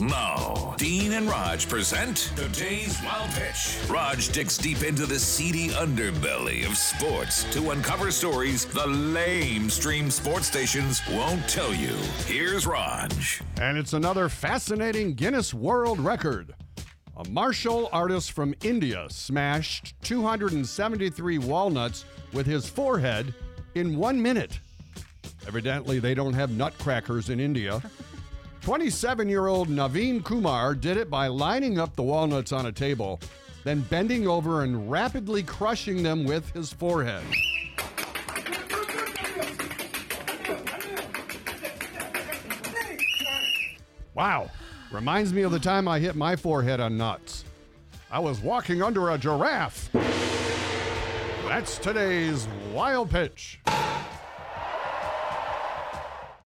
No. Dean and Rog present today's Wild Pitch. Rog digs deep into the seedy underbelly of sports to uncover stories the lame stream sports stations won't tell you. Here's Rog. And it's another fascinating Guinness World Record. A martial artist from India smashed 273 walnuts with his forehead in one minute. Evidently, they don't have nutcrackers in India. 27 year old Naveen Kumar did it by lining up the walnuts on a table, then bending over and rapidly crushing them with his forehead. Wow. Reminds me of the time I hit my forehead on nuts. I was walking under a giraffe. That's today's wild pitch.